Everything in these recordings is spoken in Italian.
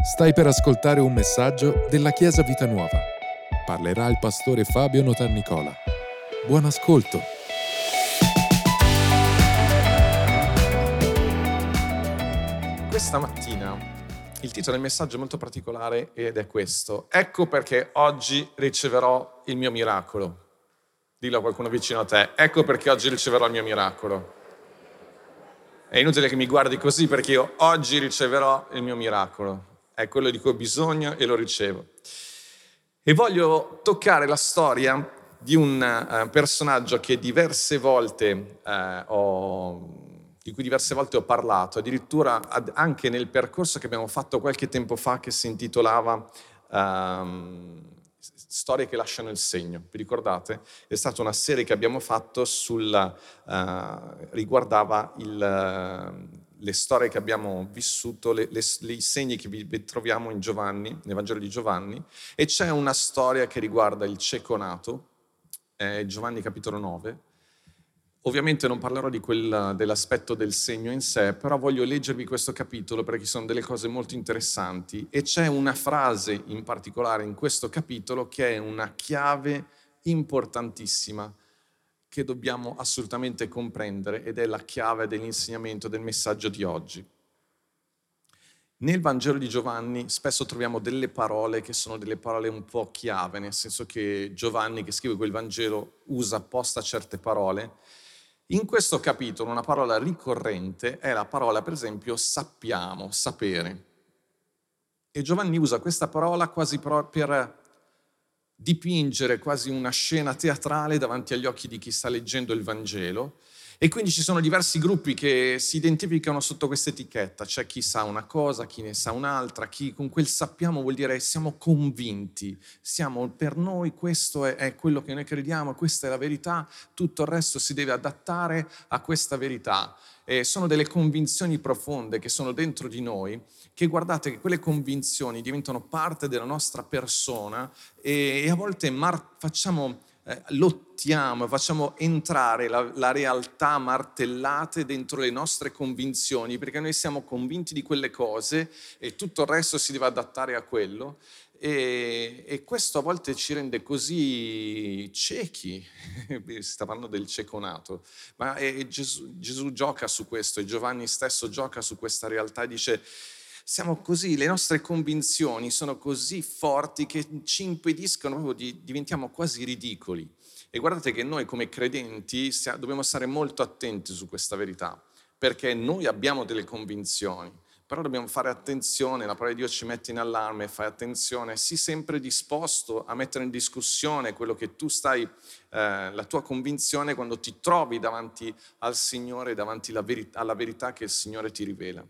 Stai per ascoltare un messaggio della Chiesa Vita Nuova. Parlerà il pastore Fabio Notarnicola. Buon ascolto. Questa mattina il titolo del messaggio è molto particolare ed è questo. Ecco perché oggi riceverò il mio miracolo. Dillo a qualcuno vicino a te. Ecco perché oggi riceverò il mio miracolo. È inutile che mi guardi così perché io oggi riceverò il mio miracolo è quello di cui ho bisogno e lo ricevo. E voglio toccare la storia di un uh, personaggio volte uh, ho di cui diverse volte ho parlato, addirittura anche nel percorso che abbiamo fatto qualche tempo fa che si intitolava um, Storie che lasciano il segno. Vi ricordate? È stata una serie che abbiamo fatto sulla, uh, riguardava il, le storie che abbiamo vissuto, i segni che vi troviamo in Giovanni, nel Vangelo di Giovanni, e c'è una storia che riguarda il cieco nato, eh, Giovanni capitolo 9. Ovviamente non parlerò quel, dell'aspetto del segno in sé, però voglio leggervi questo capitolo perché ci sono delle cose molto interessanti e c'è una frase in particolare in questo capitolo che è una chiave importantissima che dobbiamo assolutamente comprendere ed è la chiave dell'insegnamento del messaggio di oggi. Nel Vangelo di Giovanni spesso troviamo delle parole che sono delle parole un po' chiave, nel senso che Giovanni che scrive quel Vangelo usa apposta certe parole. In questo capitolo una parola ricorrente è la parola, per esempio, sappiamo, sapere. E Giovanni usa questa parola quasi per dipingere quasi una scena teatrale davanti agli occhi di chi sta leggendo il Vangelo. E quindi ci sono diversi gruppi che si identificano sotto questa etichetta. C'è chi sa una cosa, chi ne sa un'altra, chi con quel sappiamo vuol dire siamo convinti, siamo per noi questo è, è quello che noi crediamo, questa è la verità, tutto il resto si deve adattare a questa verità. E sono delle convinzioni profonde che sono dentro di noi che guardate che quelle convinzioni diventano parte della nostra persona e, e a volte mar- facciamo, eh, lottiamo, facciamo entrare la, la realtà martellate dentro le nostre convinzioni perché noi siamo convinti di quelle cose e tutto il resto si deve adattare a quello. E, e, questo a volte ci rende così ciechi, si sta parlando del ceconato, ma Gesù, Gesù, gioca su questo e Giovanni stesso gioca su questa realtà e dice siamo così, le nostre convinzioni sono così forti che ci impediscono di diventiamo quasi ridicoli. E guardate che noi come credenti dobbiamo stare molto attenti su questa verità, perché noi abbiamo delle convinzioni, però dobbiamo fare attenzione, la parola di Dio ci mette in allarme, fai attenzione, sii sempre disposto a mettere in discussione quello che tu stai, eh, la tua convinzione quando ti trovi davanti al Signore, davanti alla verità che il Signore ti rivela.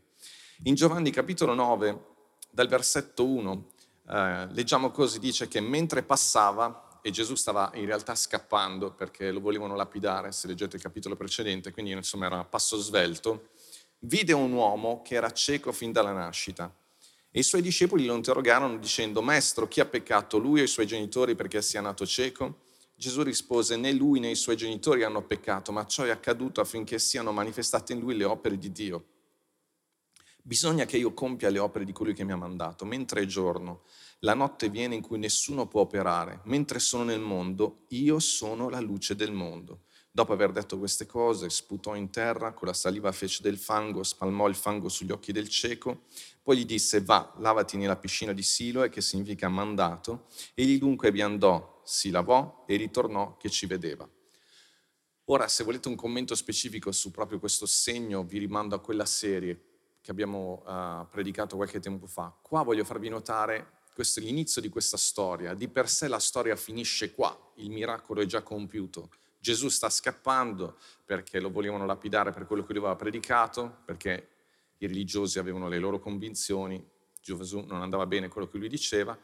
In Giovanni capitolo 9, dal versetto 1, eh, leggiamo così, dice che mentre passava, e Gesù stava in realtà scappando perché lo volevano lapidare, se leggete il capitolo precedente, quindi insomma era a passo svelto, vide un uomo che era cieco fin dalla nascita. E i suoi discepoli lo interrogarono dicendo, Maestro, chi ha peccato, lui o i suoi genitori perché sia nato cieco? Gesù rispose, né lui né i suoi genitori hanno peccato, ma ciò è accaduto affinché siano manifestate in lui le opere di Dio. Bisogna che io compia le opere di colui che mi ha mandato, mentre è giorno. La notte viene in cui nessuno può operare. Mentre sono nel mondo, io sono la luce del mondo. Dopo aver detto queste cose, sputò in terra, con la saliva fece del fango, spalmò il fango sugli occhi del cieco, poi gli disse, va, lavati nella piscina di Siloe, che significa mandato. Egli dunque vi andò, si lavò e ritornò che ci vedeva. Ora, se volete un commento specifico su proprio questo segno, vi rimando a quella serie che abbiamo uh, predicato qualche tempo fa. Qua voglio farvi notare, questo è l'inizio di questa storia. Di per sé la storia finisce qua, il miracolo è già compiuto. Gesù sta scappando perché lo volevano lapidare per quello che lui aveva predicato, perché i religiosi avevano le loro convinzioni, Gesù non andava bene quello che lui diceva.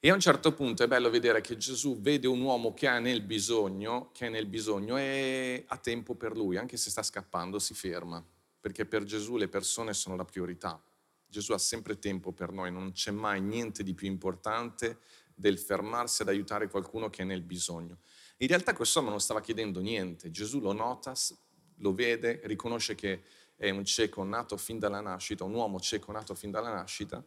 E a un certo punto è bello vedere che Gesù vede un uomo che, ha nel bisogno, che è nel bisogno e ha tempo per lui, anche se sta scappando, si ferma perché per Gesù le persone sono la priorità. Gesù ha sempre tempo per noi, non c'è mai niente di più importante del fermarsi ad aiutare qualcuno che è nel bisogno. In realtà quest'uomo non stava chiedendo niente, Gesù lo nota, lo vede, riconosce che è un cieco nato fin dalla nascita, un uomo cieco nato fin dalla nascita,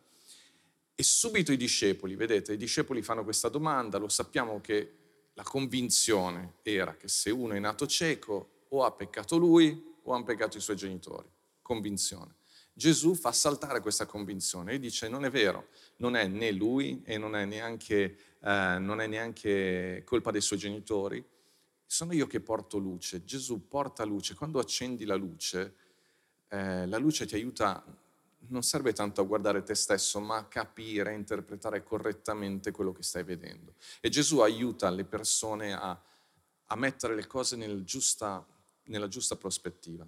E subito i discepoli, vedete, i discepoli fanno questa domanda, lo sappiamo che la convinzione era che se uno è nato cieco o ha peccato lui o hanno peccato i suoi genitori. Convinzione. Gesù fa saltare questa convinzione e dice non è vero, non è né lui e non è neanche, eh, non è neanche colpa dei suoi genitori, sono io che porto luce. Gesù porta luce. Quando accendi la luce, eh, la luce ti aiuta, non serve tanto a guardare te stesso, ma a capire, a interpretare correttamente quello che stai vedendo. E Gesù aiuta le persone a, a mettere le cose nel giusta, nella giusta prospettiva.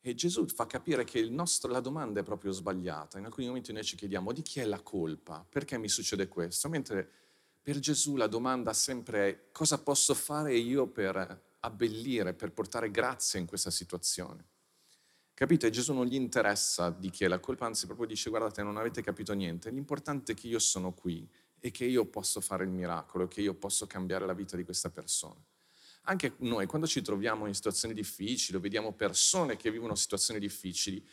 E Gesù fa capire che nostro, la domanda è proprio sbagliata. In alcuni momenti noi ci chiediamo di chi è la colpa, perché mi succede questo, mentre per Gesù la domanda sempre è cosa posso fare io per abbellire, per portare grazia in questa situazione. Capite? Gesù non gli interessa di chi è la colpa, anzi proprio dice guardate non avete capito niente, l'importante è che io sono qui e che io posso fare il miracolo, che io posso cambiare la vita di questa persona. Anche noi, quando ci troviamo in situazioni difficili o vediamo persone che vivono situazioni difficili,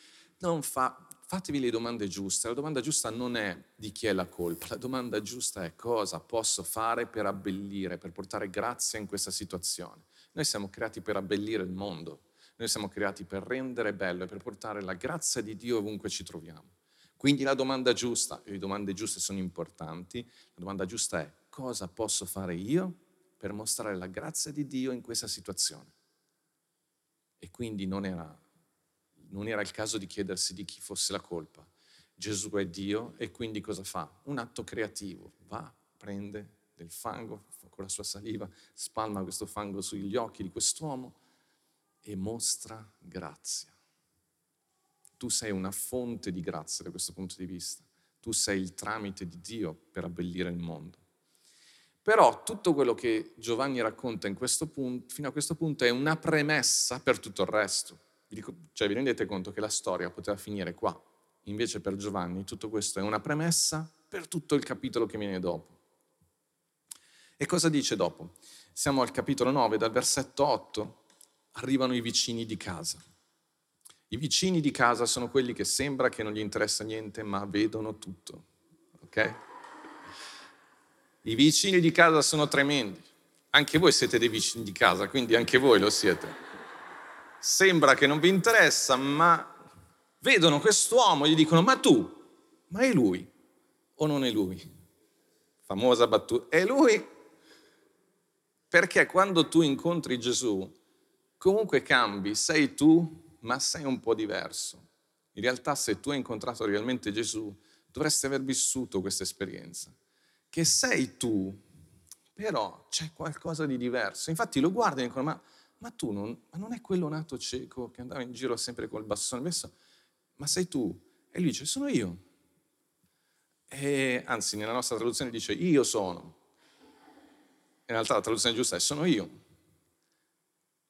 fa, fatevi le domande giuste. La domanda giusta non è di chi è la colpa, la domanda giusta è cosa posso fare per abbellire, per portare grazia in questa situazione. Noi siamo creati per abbellire il mondo, noi siamo creati per rendere bello e per portare la grazia di Dio ovunque ci troviamo. Quindi la domanda giusta, e le domande giuste sono importanti, la domanda giusta è cosa posso fare io per mostrare la grazia di Dio in questa situazione. E quindi non era, non era il caso di chiedersi di chi fosse la colpa. Gesù è Dio e quindi cosa fa? Un atto creativo. Va, prende del fango con la sua saliva, spalma questo fango sugli occhi di quest'uomo e mostra grazia. Tu sei una fonte di grazia da questo punto di vista. Tu sei il tramite di Dio per abbellire il mondo. Però tutto quello che Giovanni racconta punto, fino a questo punto è una premessa per tutto il resto. Vi, dico, cioè, vi rendete conto che la storia poteva finire qua. Invece per Giovanni tutto questo è una premessa per tutto il capitolo che viene dopo. E cosa dice dopo? Siamo al capitolo 9, dal versetto 8 arrivano i vicini di casa. I vicini di casa sono quelli che sembra che non gli interessa niente, ma vedono tutto. Ok? I vicini di casa sono tremendi. Anche voi siete dei vicini di casa, quindi anche voi lo siete. Sembra che non vi interessa, ma vedono quest'uomo e gli dicono, ma tu, ma è lui o non è lui? Famosa battuta, è lui? Perché quando tu incontri Gesù, comunque cambi, sei tu, ma sei un po' diverso. In realtà se tu hai incontrato realmente Gesù, dovresti aver vissuto questa esperienza che sei tu, però c'è qualcosa di diverso. Infatti lo guarda e dicono, ma, ma tu non, ma non, è quello nato cieco che andava in giro sempre col bastone, ma sei tu. E lui dice, sono io. E, anzi, nella nostra traduzione dice, io sono. In realtà la traduzione giusta è, sono io.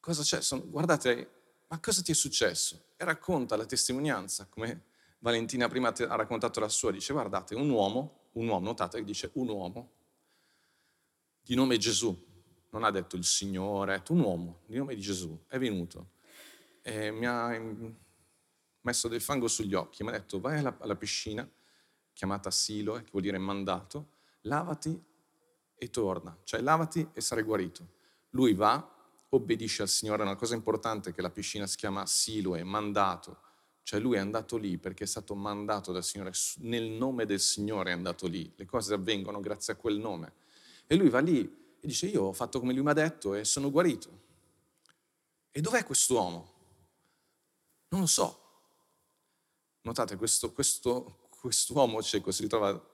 Cosa c'è? Sono, guardate, ma cosa ti è successo? E racconta la testimonianza, come Valentina prima ha raccontato la sua, dice, guardate, un uomo un uomo, notate che dice un uomo di nome Gesù, non ha detto il Signore, ha detto un uomo di nome di Gesù, è venuto e mi ha messo del fango sugli occhi, mi ha detto vai alla, alla piscina, chiamata Silo, che vuol dire mandato, lavati e torna, cioè lavati e sarai guarito. Lui va, obbedisce al Signore, è una cosa importante che la piscina si chiama Silo, è mandato, cioè lui è andato lì perché è stato mandato dal Signore, nel nome del Signore è andato lì, le cose avvengono grazie a quel nome. E lui va lì e dice io ho fatto come lui mi ha detto e sono guarito. E dov'è quest'uomo? Non lo so. Notate, questo, questo, quest'uomo cieco si ritrova,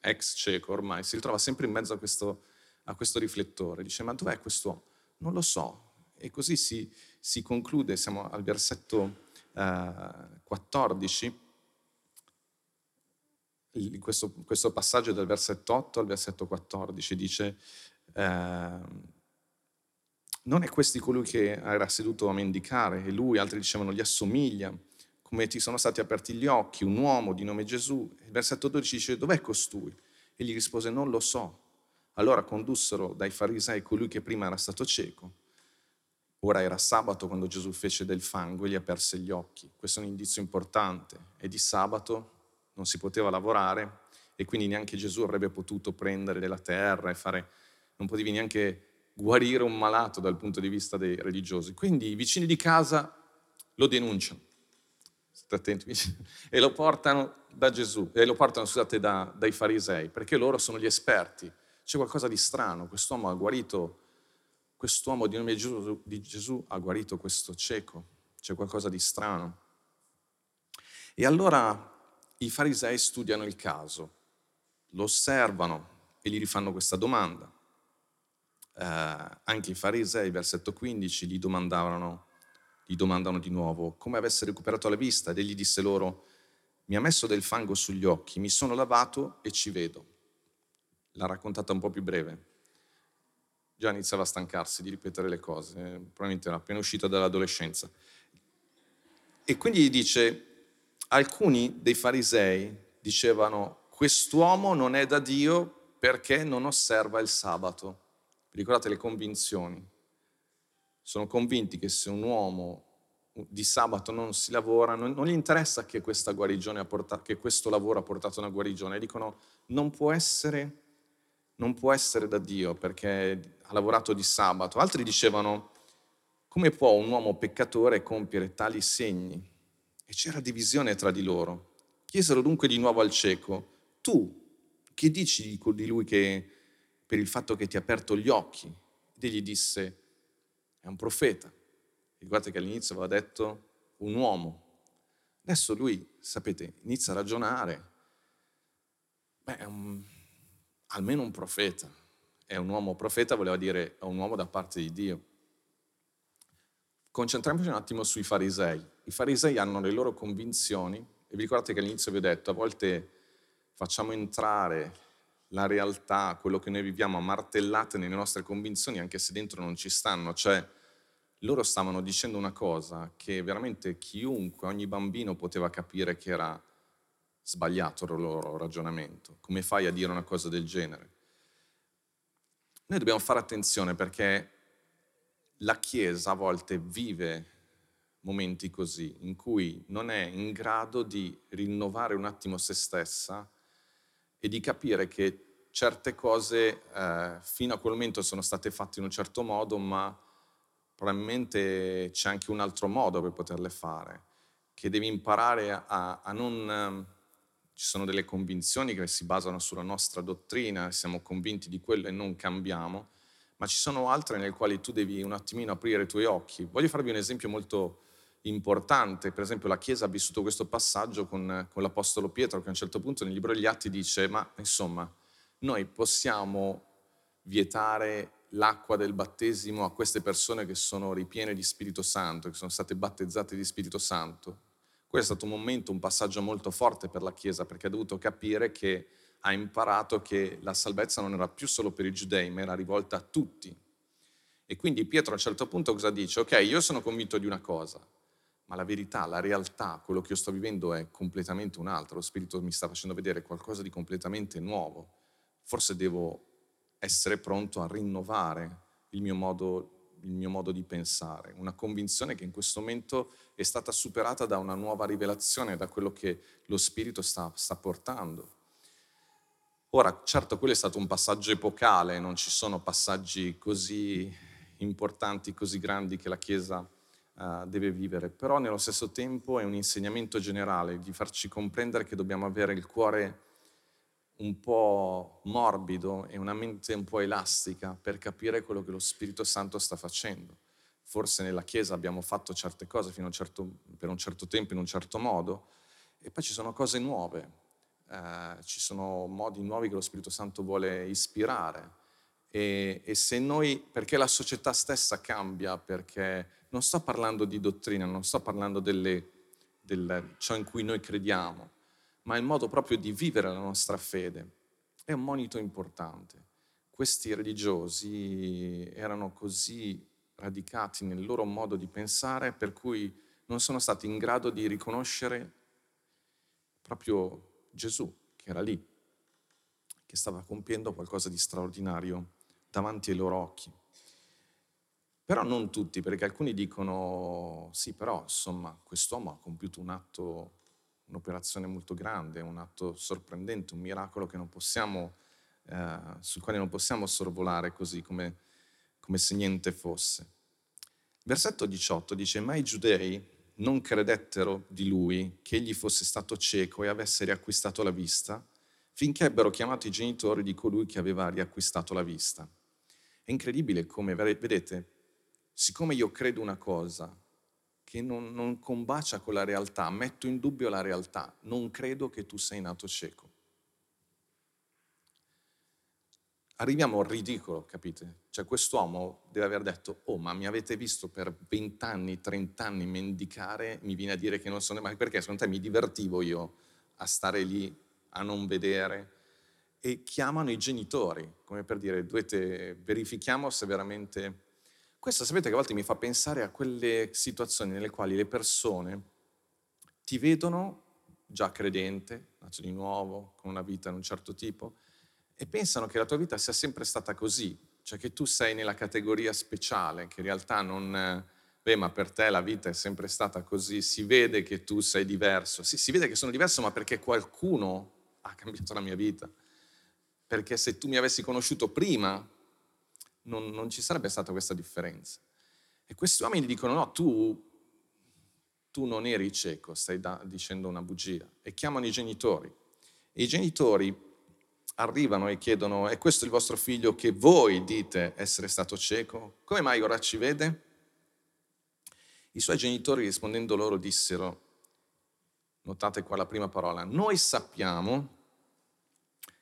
ex cieco ormai, si ritrova sempre in mezzo a questo, a questo riflettore. Dice, ma dov'è quest'uomo? Non lo so. E così si, si conclude, siamo al versetto 14, eh, questo, questo, passaggio dal versetto 8 al versetto 14 dice, eh, non è questi colui che era seduto a mendicare e lui, altri dicevano, gli assomiglia, come ti sono stati aperti gli occhi, un uomo di nome Gesù. Il versetto 12 dice, dov'è costui? E gli rispose, non lo so. Allora condussero dai farisei colui che prima era stato cieco Ora era sabato quando Gesù fece del fango e gli aperse gli occhi. Questo è un indizio importante. E di sabato non si poteva lavorare e quindi neanche Gesù avrebbe potuto prendere della terra e fare, non potevi neanche guarire un malato dal punto di vista dei religiosi. Quindi i vicini di casa lo denunciano, state attenti, e lo portano da Gesù, e lo portano, scusate, da, dai farisei, perché loro sono gli esperti. C'è qualcosa di strano, quest'uomo ha guarito, quest'uomo di nome Gesù, di Gesù ha guarito questo cieco, c'è qualcosa di strano. E allora i farisei studiano il caso, lo osservano e gli rifanno questa domanda. Eh, anche i farisei, versetto 15, gli gli domandano di nuovo come avesse recuperato la vista ed egli disse loro, mi ha messo del fango sugli occhi, mi sono lavato e ci vedo. L'ha raccontata un po' più breve. Già iniziava a stancarsi di ripetere le cose, probabilmente era appena uscita dall'adolescenza. E quindi dice, alcuni dei farisei dicevano, quest'uomo non è da Dio perché non osserva il sabato. Ricordate le convinzioni? Sono convinti che se un uomo di sabato non si lavora, non, non gli interessa che, portato, che questo lavoro ha portato una guarigione, dicono non può essere, non può essere da Dio perché ha lavorato di sabato. Altri dicevano come può un uomo peccatore compiere tali segni? E c'era divisione tra di loro. Chiesero dunque di nuovo al cieco, tu che dici di lui che per il fatto che ti ha aperto gli occhi? Ed egli disse, è un profeta. E guardate che all'inizio aveva detto un uomo. Adesso lui, sapete, inizia a ragionare. Beh, un, almeno un profeta. È un uomo profeta, voleva dire è un uomo da parte di Dio. Concentriamoci un attimo sui farisei. I farisei hanno le loro convinzioni e vi ricordate che all'inizio vi ho detto, a volte facciamo entrare la realtà, quello che noi viviamo, martellate nelle nostre convinzioni, anche se dentro non ci stanno. Cioè, loro stavano dicendo una cosa che veramente chiunque, ogni bambino poteva capire che era sbagliato il loro ragionamento. Come fai a dire una cosa del genere? Noi dobbiamo fare attenzione perché la Chiesa a volte vive momenti così, in cui non è in grado di rinnovare un attimo se stessa e di capire che certe cose eh, fino a quel momento sono state fatte in un certo modo, ma probabilmente c'è anche un altro modo per poterle fare, che devi imparare a, a non... Ci sono delle convinzioni che si basano sulla nostra dottrina, siamo convinti di quello e non cambiamo, ma ci sono altre nelle quali tu devi un attimino aprire i tuoi occhi. Voglio farvi un esempio molto importante. Per esempio la Chiesa ha vissuto questo passaggio con, con l'Apostolo Pietro che a un certo punto nel libro degli Atti dice ma insomma noi possiamo vietare l'acqua del battesimo a queste persone che sono ripiene di Spirito Santo, che sono state battezzate di Spirito Santo. Questo è stato un momento, un passaggio molto forte per la Chiesa perché ha dovuto capire che ha imparato che la salvezza non era più solo per i giudei, ma era rivolta a tutti. E quindi Pietro a un certo punto cosa dice? Ok, io sono convinto di una cosa, ma la verità, la realtà, quello che io sto vivendo è completamente un altro. Lo Spirito mi sta facendo vedere qualcosa di completamente nuovo. Forse devo essere pronto a rinnovare il mio modo, il mio modo di pensare, una convinzione che in questo momento è stata superata da una nuova rivelazione, da quello che lo Spirito sta, sta portando. Ora, certo, quello è stato un passaggio epocale, non ci sono passaggi così importanti, così grandi che la Chiesa uh, deve vivere, però nello stesso tempo è un insegnamento generale di farci comprendere che dobbiamo avere il cuore un po' morbido e una mente un po' elastica per capire quello che lo Spirito Santo sta facendo. Forse nella Chiesa abbiamo fatto certe cose un certo, per un certo tempo in un certo modo e poi ci sono cose nuove, eh, ci sono modi nuovi che lo Spirito Santo vuole ispirare. E, e se noi, perché la società stessa cambia, perché non sto parlando di dottrina, non sto parlando del ciò in cui noi crediamo, ma il modo proprio di vivere la nostra fede. È un monito importante. Questi religiosi erano così radicati nel loro modo di pensare per cui non sono stati in grado di riconoscere proprio Gesù che era lì, che stava compiendo qualcosa di straordinario davanti ai loro occhi. Però non tutti, perché alcuni dicono, sì, però insomma, quest'uomo ha compiuto un atto un'operazione molto grande, un atto sorprendente, un miracolo possiamo, eh, sul quale non possiamo sorvolare così come, come se niente fosse. Versetto 18 dice, ma i giudei non credettero di lui che egli fosse stato cieco e avesse riacquistato la vista, finché ebbero chiamato i genitori di colui che aveva riacquistato la vista. È incredibile come, vedete, siccome io credo una cosa che non, non combacia con la realtà, metto in dubbio la realtà, non credo che tu sei nato cieco. arriviamo al ridicolo, capite? Cioè quest'uomo deve aver detto, oh ma mi avete visto per 20 anni, 30 anni mendicare, mi viene a dire che non sono... Ma perché secondo te mi divertivo io a stare lì, a non vedere? E chiamano i genitori, come per dire, dovete, verifichiamo se veramente... Questo sapete che a volte mi fa pensare a quelle situazioni nelle quali le persone ti vedono già credente, nato di nuovo, con una vita di un certo tipo, e pensano che la tua vita sia sempre stata così, cioè che tu sei nella categoria speciale, che in realtà non... Beh, ma per te la vita è sempre stata così, si vede che tu sei diverso. Sì, si vede che sono diverso, ma perché qualcuno ha cambiato la mia vita. Perché se tu mi avessi conosciuto prima, non, non ci sarebbe stata questa differenza. E questi uomini dicono, no, tu, tu non eri cieco, stai da, dicendo una bugia. E chiamano i genitori. E i genitori arrivano e chiedono, è questo il vostro figlio che voi dite essere stato cieco? Come mai ora ci vede? I suoi genitori rispondendo loro dissero, notate qua la prima parola, noi sappiamo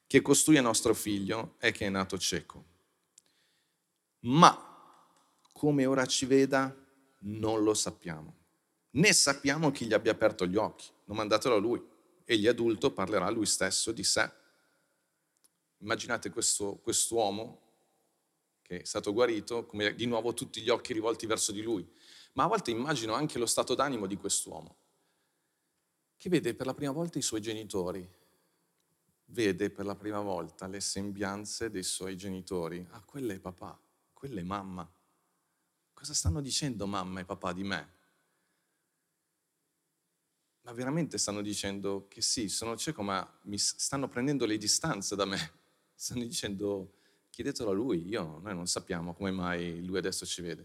che costui è nostro figlio e che è nato cieco, ma come ora ci veda non lo sappiamo, né sappiamo chi gli abbia aperto gli occhi, non mandatelo a lui, egli adulto parlerà lui stesso di sé. Immaginate questo quest'uomo che è stato guarito, come di nuovo tutti gli occhi rivolti verso di lui. Ma a volte immagino anche lo stato d'animo di quest'uomo, che vede per la prima volta i suoi genitori, vede per la prima volta le sembianze dei suoi genitori. Ah, quella è papà, quella è mamma. Cosa stanno dicendo mamma e papà di me? Ma veramente stanno dicendo che sì, sono cieco, ma mi stanno prendendo le distanze da me stanno dicendo chiedetelo a lui, io, noi non sappiamo come mai lui adesso ci vede.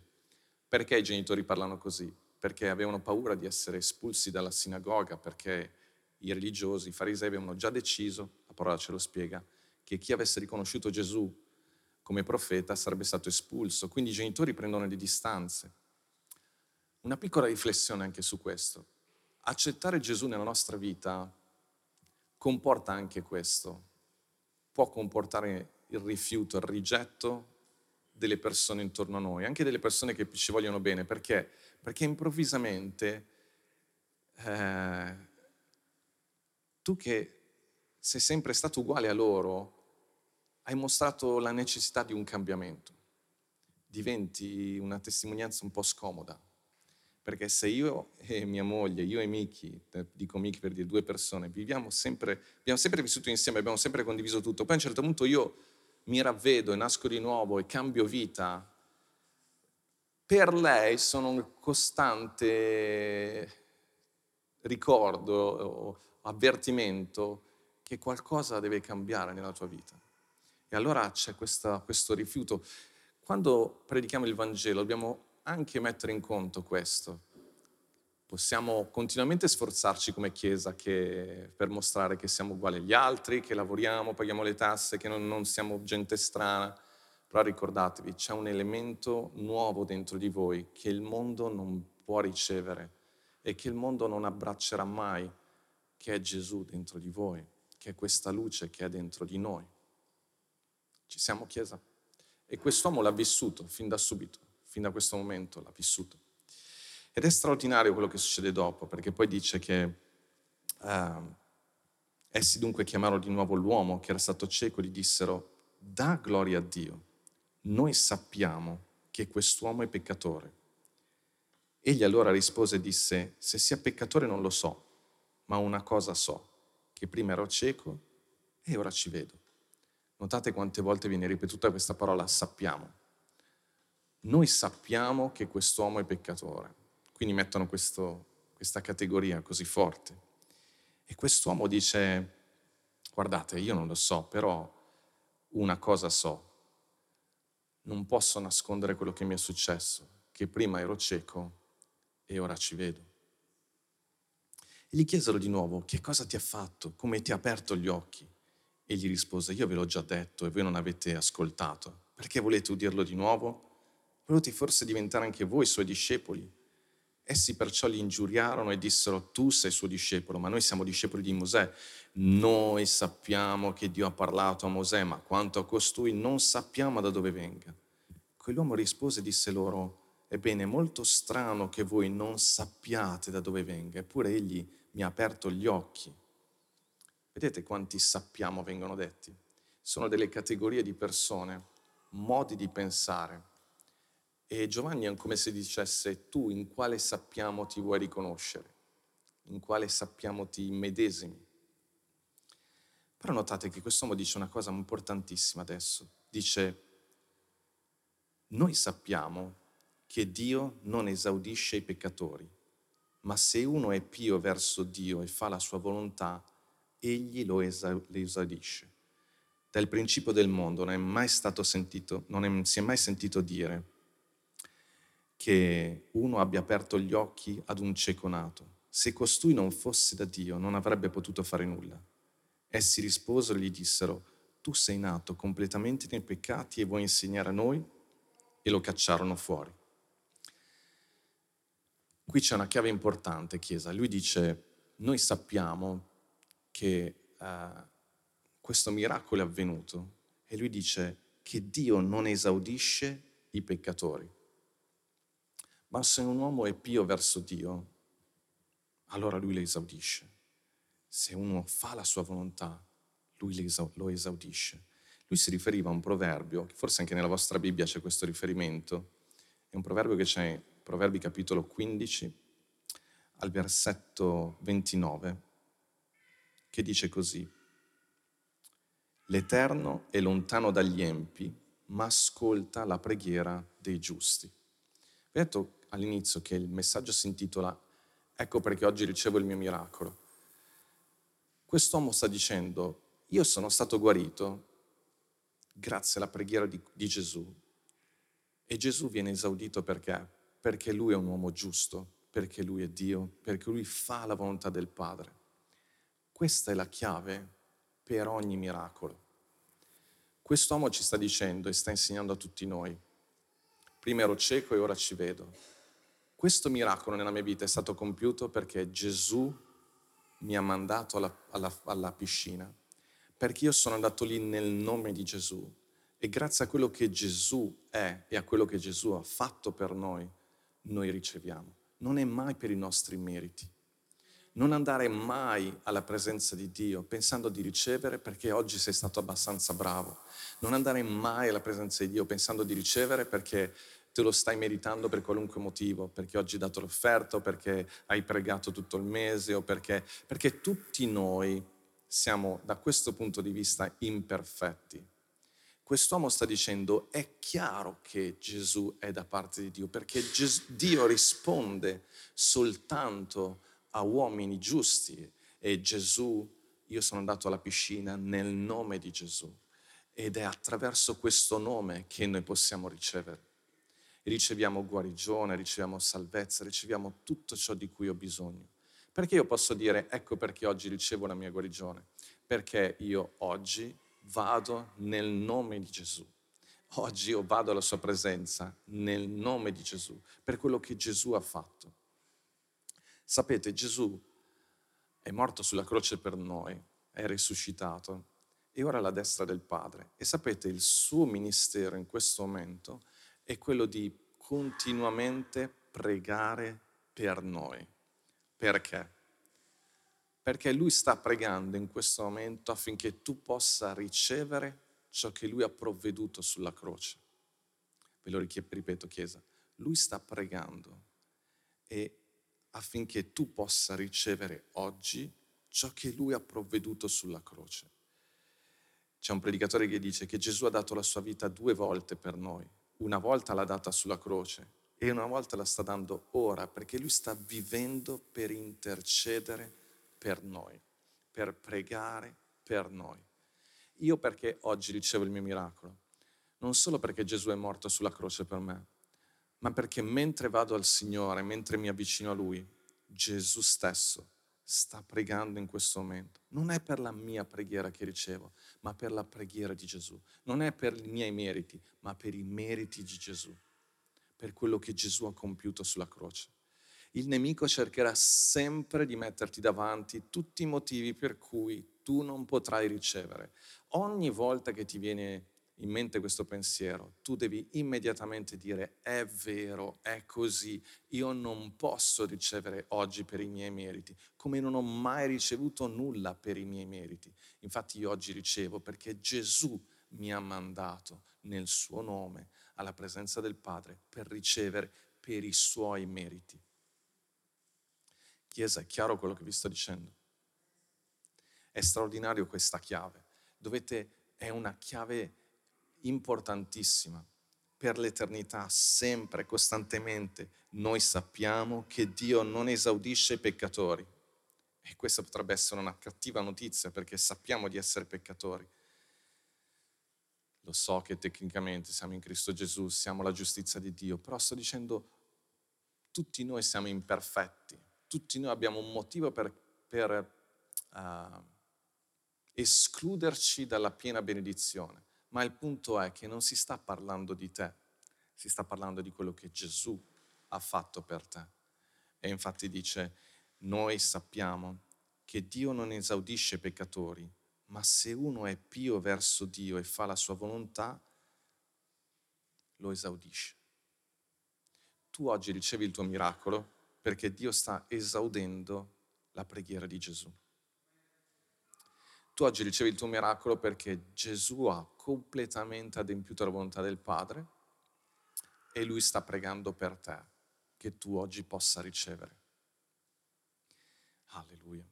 Perché i genitori parlano così? Perché avevano paura di essere espulsi dalla sinagoga, perché i religiosi, i farisei avevano già deciso, la parola ce lo spiega, che chi avesse riconosciuto Gesù come profeta sarebbe stato espulso. Quindi i genitori prendono le distanze. Una piccola riflessione anche su questo. Accettare Gesù nella nostra vita comporta anche questo, può comportare il rifiuto, il rigetto delle persone intorno a noi, anche delle persone che ci vogliono bene. Perché? Perché improvvisamente eh, tu che sei sempre stato uguale a loro, hai mostrato la necessità di un cambiamento. Diventi una testimonianza un po' scomoda. Perché se io e mia moglie, io e Miki, dico Miki per dire due persone, viviamo sempre, abbiamo sempre vissuto insieme, abbiamo sempre condiviso tutto, poi a un certo punto io mi ravvedo e nasco di nuovo e cambio vita, per lei sono un costante ricordo o avvertimento che qualcosa deve cambiare nella tua vita. E allora c'è questa, questo rifiuto. Quando predichiamo il Vangelo dobbiamo anche mettere in conto questo. Possiamo continuamente sforzarci come Chiesa che, per mostrare che siamo uguali agli altri, che lavoriamo, paghiamo le tasse, che non, non siamo gente strana, però ricordatevi, c'è un elemento nuovo dentro di voi che il mondo non può ricevere e che il mondo non abbraccerà mai, che è Gesù dentro di voi, che è questa luce che è dentro di noi. Ci siamo Chiesa? E quest'uomo l'ha vissuto fin da subito fin da questo momento l'ha vissuto. Ed è straordinario quello che succede dopo, perché poi dice che uh, essi dunque chiamarono di nuovo l'uomo che era stato cieco e gli dissero, da gloria a Dio, noi sappiamo che quest'uomo è peccatore. Egli allora rispose e disse, se sia peccatore non lo so, ma una cosa so, che prima ero cieco e ora ci vedo. Notate quante volte viene ripetuta questa parola sappiamo noi sappiamo che quest'uomo è peccatore. Quindi mettono questo, questa categoria così forte. E quest'uomo dice, guardate, io non lo so, però una cosa so, non posso nascondere quello che mi è successo, che prima ero cieco e ora ci vedo. E gli chiesero di nuovo, che cosa ti ha fatto? Come ti ha aperto gli occhi? E gli rispose, io ve l'ho già detto e voi non avete ascoltato. Perché volete udirlo di nuovo? Volete forse diventare anche voi suoi discepoli? Essi perciò li ingiuriarono e dissero, tu sei suo discepolo, ma noi siamo discepoli di Mosè. Noi sappiamo che Dio ha parlato a Mosè, ma quanto a costui non sappiamo da dove venga. Quell'uomo rispose e disse loro, ebbene, è molto strano che voi non sappiate da dove venga, eppure egli mi ha aperto gli occhi. Vedete quanti sappiamo vengono detti? Sono delle categorie di persone, modi di pensare e Giovanni è come se dicesse, tu in quale sappiamo ti vuoi riconoscere, in quale sappiamo ti immedesimi. Però notate che quest'uomo dice una cosa importantissima adesso. Dice, noi sappiamo che Dio non esaudisce i peccatori, ma se uno è pio verso Dio e fa la sua volontà, egli lo esaudisce. Dal principio del mondo non è mai stato sentito, non è, si è mai sentito dire che uno abbia aperto gli occhi ad un cieco nato. Se costui non fosse da Dio, non avrebbe potuto fare nulla. Essi risposero e gli dissero, tu sei nato completamente nei peccati e vuoi insegnare a noi? E lo cacciarono fuori. Qui c'è una chiave importante, Chiesa. Lui dice, noi sappiamo che uh, questo miracolo è avvenuto e lui dice che Dio non esaudisce i peccatori. Ma se un uomo è pio verso Dio, allora lui le esaudisce. Se uno fa la sua volontà, lui lo esaudisce. Lui si riferiva a un proverbio, forse anche nella vostra Bibbia c'è questo riferimento, è un proverbio che c'è in Proverbi capitolo 15, al versetto 29, che dice così, L'Eterno è lontano dagli empi, ma ascolta la preghiera dei giusti. Vedete all'inizio che il messaggio si intitola Ecco perché oggi ricevo il mio miracolo. Quest'uomo sta dicendo, io sono stato guarito grazie alla preghiera di, di Gesù. E Gesù viene esaudito perché? Perché lui è un uomo giusto, perché lui è Dio, perché lui fa la volontà del Padre. Questa è la chiave per ogni miracolo. Quest'uomo ci sta dicendo e sta insegnando a tutti noi. Prima ero cieco e ora ci vedo questo miracolo nella mia vita è stato compiuto perché Gesù mi ha mandato alla, alla, alla piscina, perché io sono andato lì nel nome di Gesù e grazie a quello che Gesù è e a quello che Gesù ha fatto per noi, noi riceviamo. Non è mai per i nostri meriti. Non andare mai alla presenza di Dio pensando di ricevere perché oggi sei stato abbastanza bravo. Non andare mai alla presenza di Dio pensando di ricevere perché te lo stai meritando per qualunque motivo, perché oggi hai dato l'offerta perché hai pregato tutto il mese o perché, perché tutti noi siamo da questo punto di vista imperfetti. Quest'uomo sta dicendo è chiaro che Gesù è da parte di Dio, perché Dio risponde soltanto a uomini giusti e Gesù, io sono andato alla piscina nel nome di Gesù ed è attraverso questo nome che noi possiamo ricevere riceviamo guarigione, riceviamo salvezza, riceviamo tutto ciò di cui ho bisogno. Perché io posso dire, ecco perché oggi ricevo la mia guarigione? Perché io oggi vado nel nome di Gesù. Oggi io vado alla sua presenza nel nome di Gesù, per quello che Gesù ha fatto. Sapete, Gesù è morto sulla croce per noi, è risuscitato e ora è alla destra del Padre. E sapete, il suo ministero in questo momento è quello di continuamente pregare per noi. Perché? Perché Lui sta pregando in questo momento affinché tu possa ricevere ciò che Lui ha provveduto sulla croce. Ve lo ripeto, Chiesa. Lui sta pregando e affinché tu possa ricevere oggi ciò che Lui ha provveduto sulla croce. C'è un predicatore che dice che Gesù ha dato la sua vita due volte per noi una volta l'ha data sulla croce e una volta la sta dando ora perché lui sta vivendo per intercedere per noi. per pregare per noi. Io perché oggi ricevo il mio miracolo? Non solo perché Gesù è morto sulla croce per me, ma perché mentre vado al Signore, mentre mi avvicino a Lui, Gesù stesso sta pregando in questo momento. Non è per la mia preghiera che ricevo, ma per la preghiera di Gesù. Non è per i miei meriti, ma per i meriti di Gesù, per quello che Gesù ha compiuto sulla croce. Il nemico cercherà sempre di metterti davanti tutti i motivi per cui tu non potrai ricevere. Ogni volta che ti viene in mente questo pensiero, tu devi immediatamente dire è vero, è così, io non posso ricevere oggi per i miei meriti, come non ho mai ricevuto nulla per i miei meriti. Infatti io oggi ricevo perché Gesù mi ha mandato nel suo nome alla presenza del Padre per ricevere per i suoi meriti. Chiesa, è chiaro quello che vi sto dicendo? È straordinario questa chiave. Dovete, è una chiave importantissima per l'eternità, sempre, costantemente. Noi sappiamo che Dio non esaudisce i peccatori. E questa potrebbe essere una cattiva notizia perché sappiamo di essere peccatori. Lo so che tecnicamente siamo in Cristo Gesù, siamo la giustizia di Dio, però sto dicendo tutti noi siamo imperfetti, tutti noi abbiamo un motivo per, per uh, escluderci dalla piena benedizione ma il punto è che non si sta parlando di te, si sta parlando di quello che Gesù ha fatto per te. E infatti dice, noi sappiamo che Dio non esaudisce i peccatori, ma se uno è pio verso Dio e fa la sua volontà, lo esaudisce. Tu oggi ricevi il tuo miracolo perché Dio sta esaudendo la preghiera di Gesù. Tu oggi ricevi il tuo miracolo perché Gesù ha completamente adempiuto la volontà del Padre e Lui sta pregando per te che tu oggi possa ricevere. Alleluia.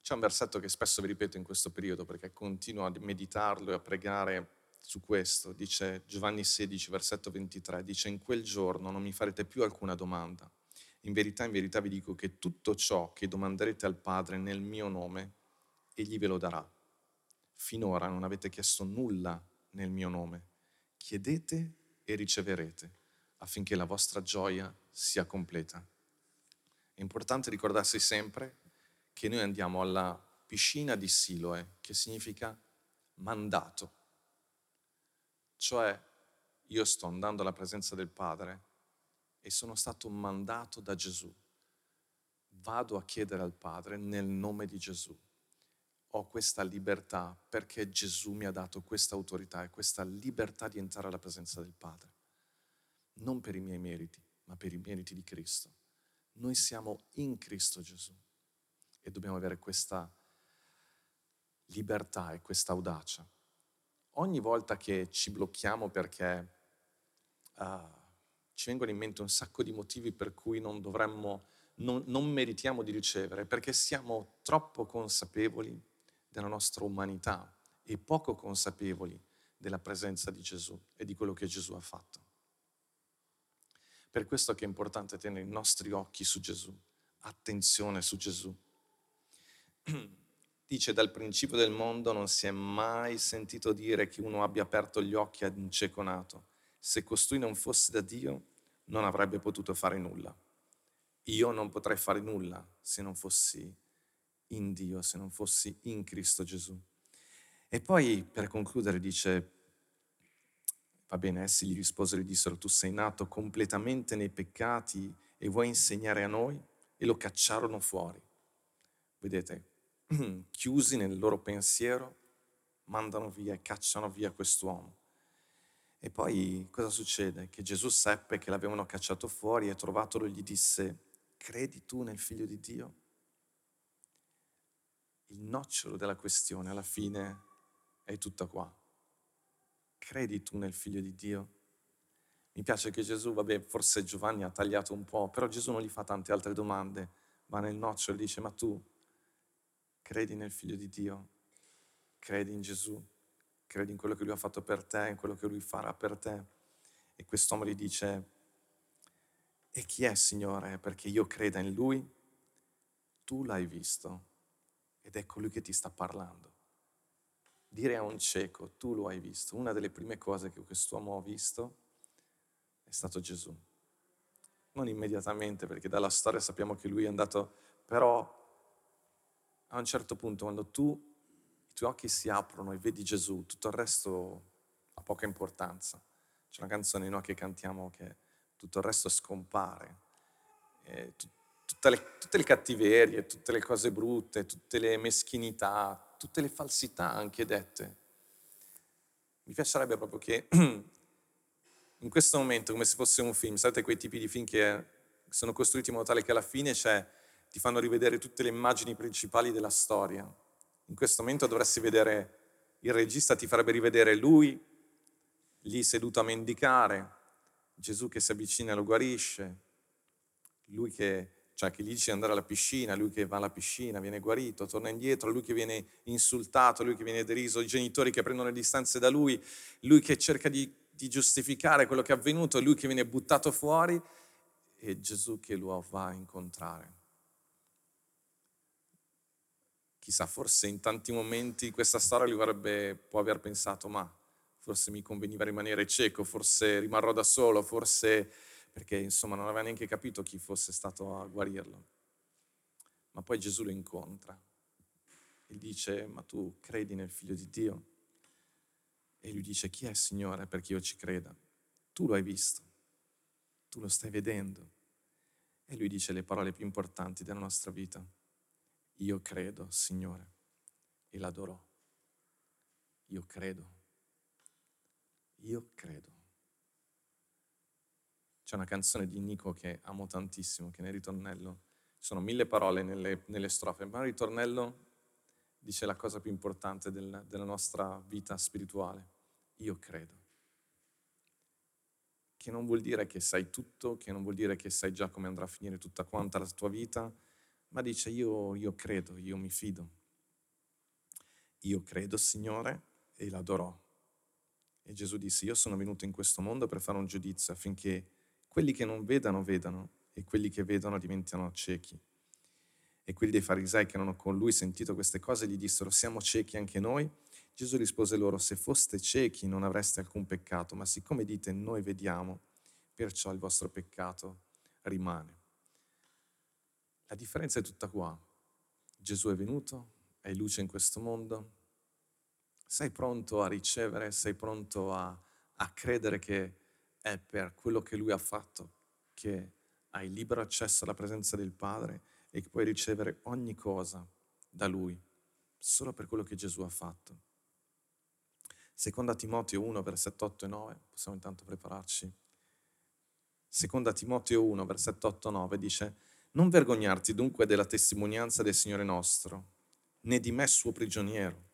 C'è un versetto che spesso vi ripeto in questo periodo perché continuo a meditarlo e a pregare su questo. Dice Giovanni 16, versetto 23, dice in quel giorno non mi farete più alcuna domanda. In verità, in verità vi dico che tutto ciò che domanderete al Padre nel mio nome, egli ve lo darà. Finora non avete chiesto nulla nel mio nome. Chiedete e riceverete affinché la vostra gioia sia completa. È importante ricordarsi sempre che noi andiamo alla piscina di Siloe, che significa mandato. Cioè io sto andando alla presenza del Padre e sono stato mandato da Gesù. Vado a chiedere al Padre nel nome di Gesù ho questa libertà perché Gesù mi ha dato questa autorità e questa libertà di entrare alla presenza del Padre. Non per i miei meriti, ma per i meriti di Cristo. Noi siamo in Cristo Gesù e dobbiamo avere questa libertà e questa audacia. Ogni volta che ci blocchiamo perché uh, ci vengono in mente un sacco di motivi per cui non dovremmo, non, non meritiamo di ricevere, perché siamo troppo consapevoli della nostra umanità e poco consapevoli della presenza di Gesù e di quello che Gesù ha fatto. Per questo è importante tenere i nostri occhi su Gesù, attenzione su Gesù. Dice dal principio del mondo non si è mai sentito dire che uno abbia aperto gli occhi ad un cieco nato. Se costui non fosse da Dio, non avrebbe potuto fare nulla. Io non potrei fare nulla se non fossi in Dio se non fossi in Cristo Gesù. E poi per concludere dice, va bene, essi gli risposero e dissero, tu sei nato completamente nei peccati e vuoi insegnare a noi? E lo cacciarono fuori. Vedete, chiusi nel loro pensiero, mandano via cacciano via quest'uomo. E poi cosa succede? Che Gesù seppe che l'avevano cacciato fuori e trovatolo gli disse, credi tu nel figlio di Dio? Il nocciolo della questione alla fine è tutta qua. Credi tu nel figlio di Dio? Mi piace che Gesù, vabbè, forse Giovanni ha tagliato un po', però Gesù non gli fa tante altre domande, va nel nocciolo e dice, ma tu credi nel figlio di Dio? Credi in Gesù? Credi in quello che lui ha fatto per te, in quello che lui farà per te? E quest'uomo gli dice, e chi è Signore? Perché io creda in lui? Tu l'hai visto ed è colui che ti sta parlando. Dire a un cieco, tu lo hai visto, una delle prime cose che quest'uomo ha visto è stato Gesù. Non immediatamente, perché dalla storia sappiamo che lui è andato, però a un certo punto quando tu, i tuoi occhi si aprono e vedi Gesù, tutto il resto ha poca importanza. C'è una canzone no, che cantiamo che tutto il resto scompare. E tu, tutte, le, tutte le cattiverie, tutte le cose brutte, tutte le meschinità, tutte le falsità anche dette. Mi piacerebbe proprio che in questo momento, come se fosse un film, sapete quei tipi di film che sono costruiti in modo tale che alla fine c'è, ti fanno rivedere tutte le immagini principali della storia. In questo momento dovresti vedere, il regista ti farebbe rivedere lui lì seduto a mendicare, Gesù che si avvicina e lo guarisce, lui che cioè che gli dice di andare alla piscina, lui che va alla piscina, viene guarito, torna indietro, lui che viene insultato, lui che viene deriso, i genitori che prendono le distanze da lui, lui che cerca di, di giustificare quello che è avvenuto, lui che viene buttato fuori e Gesù che lo va a incontrare. Chissà, forse in tanti momenti questa storia lui avrebbe, può aver pensato, ma forse mi conveniva rimanere cieco, forse rimarrò da solo, forse perché insomma non aveva neanche capito chi fosse stato a guarirlo. Ma poi Gesù lo incontra e dice, ma tu credi nel figlio di Dio? E lui dice, chi è Signore perché io ci creda? Tu lo hai visto, tu lo stai vedendo. E lui dice le parole più importanti della nostra vita. Io credo, Signore, e l'adorò. Io credo. Io credo. C'è una canzone di Nico che amo tantissimo, che nel ritornello ci sono mille parole nelle, nelle strofe, ma il ritornello dice la cosa più importante del, della nostra vita spirituale. Io credo. Che non vuol dire che sai tutto, che non vuol dire che sai già come andrà a finire tutta quanta la tua vita, ma dice io, io credo, io mi fido. Io credo, Signore, e l'adorò. E Gesù disse, io sono venuto in questo mondo per fare un giudizio affinché quelli che non vedano vedano e quelli che vedono diventano ciechi. E quelli dei farisei che erano con lui sentito queste cose gli dissero, siamo ciechi anche noi? Gesù rispose loro, se foste ciechi non avreste alcun peccato, ma siccome dite noi vediamo, perciò il vostro peccato rimane. La differenza è tutta qua. Gesù è venuto, è luce in questo mondo. Sei pronto a ricevere, sei pronto a, a credere che è per quello che lui ha fatto che hai libero accesso alla presenza del Padre e che puoi ricevere ogni cosa da lui, solo per quello che Gesù ha fatto. Seconda Timoteo 1, versetto 8 e 9, possiamo intanto prepararci. Seconda Timoteo 1, versetto 8 e 9 dice, non vergognarti dunque della testimonianza del Signore nostro, né di me suo prigioniero,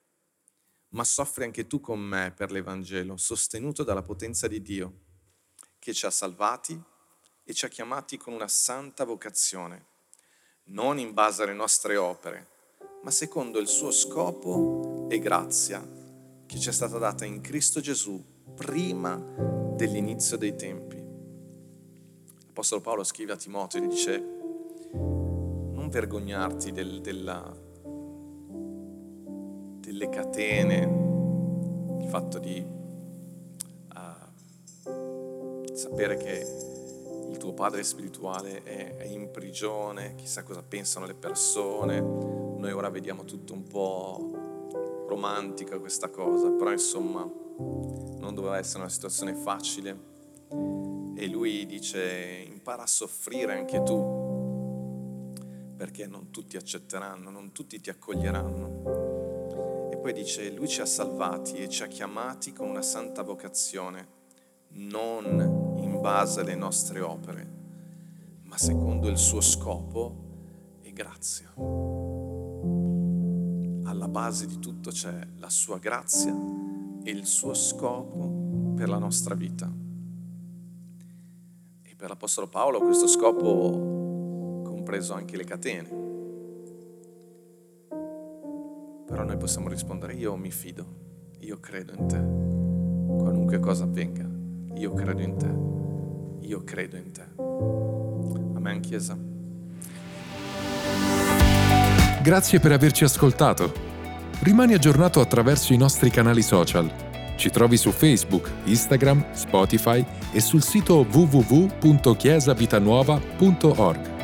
ma soffri anche tu con me per l'Evangelo, sostenuto dalla potenza di Dio che ci ha salvati e ci ha chiamati con una santa vocazione, non in base alle nostre opere, ma secondo il suo scopo e grazia che ci è stata data in Cristo Gesù prima dell'inizio dei tempi. L'Apostolo Paolo scrive a Timoteo e dice, non vergognarti del, della, delle catene, il fatto di sapere che il tuo padre spirituale è, è in prigione, chissà cosa pensano le persone, noi ora vediamo tutto un po' romantica questa cosa, però insomma non doveva essere una situazione facile e lui dice impara a soffrire anche tu perché non tutti accetteranno, non tutti ti accoglieranno. E poi dice lui ci ha salvati e ci ha chiamati con una santa vocazione, non base alle nostre opere, ma secondo il suo scopo e grazia. Alla base di tutto c'è la sua grazia e il suo scopo per la nostra vita. E per l'Apostolo Paolo questo scopo compreso anche le catene. Però noi possiamo rispondere, io mi fido, io credo in te, qualunque cosa avvenga, io credo in te io credo in te. Amen, Chiesa. Grazie per averci ascoltato. Rimani aggiornato attraverso i nostri canali social. Ci trovi su Facebook, Instagram, Spotify e sul sito www.chiesavitanuova.org.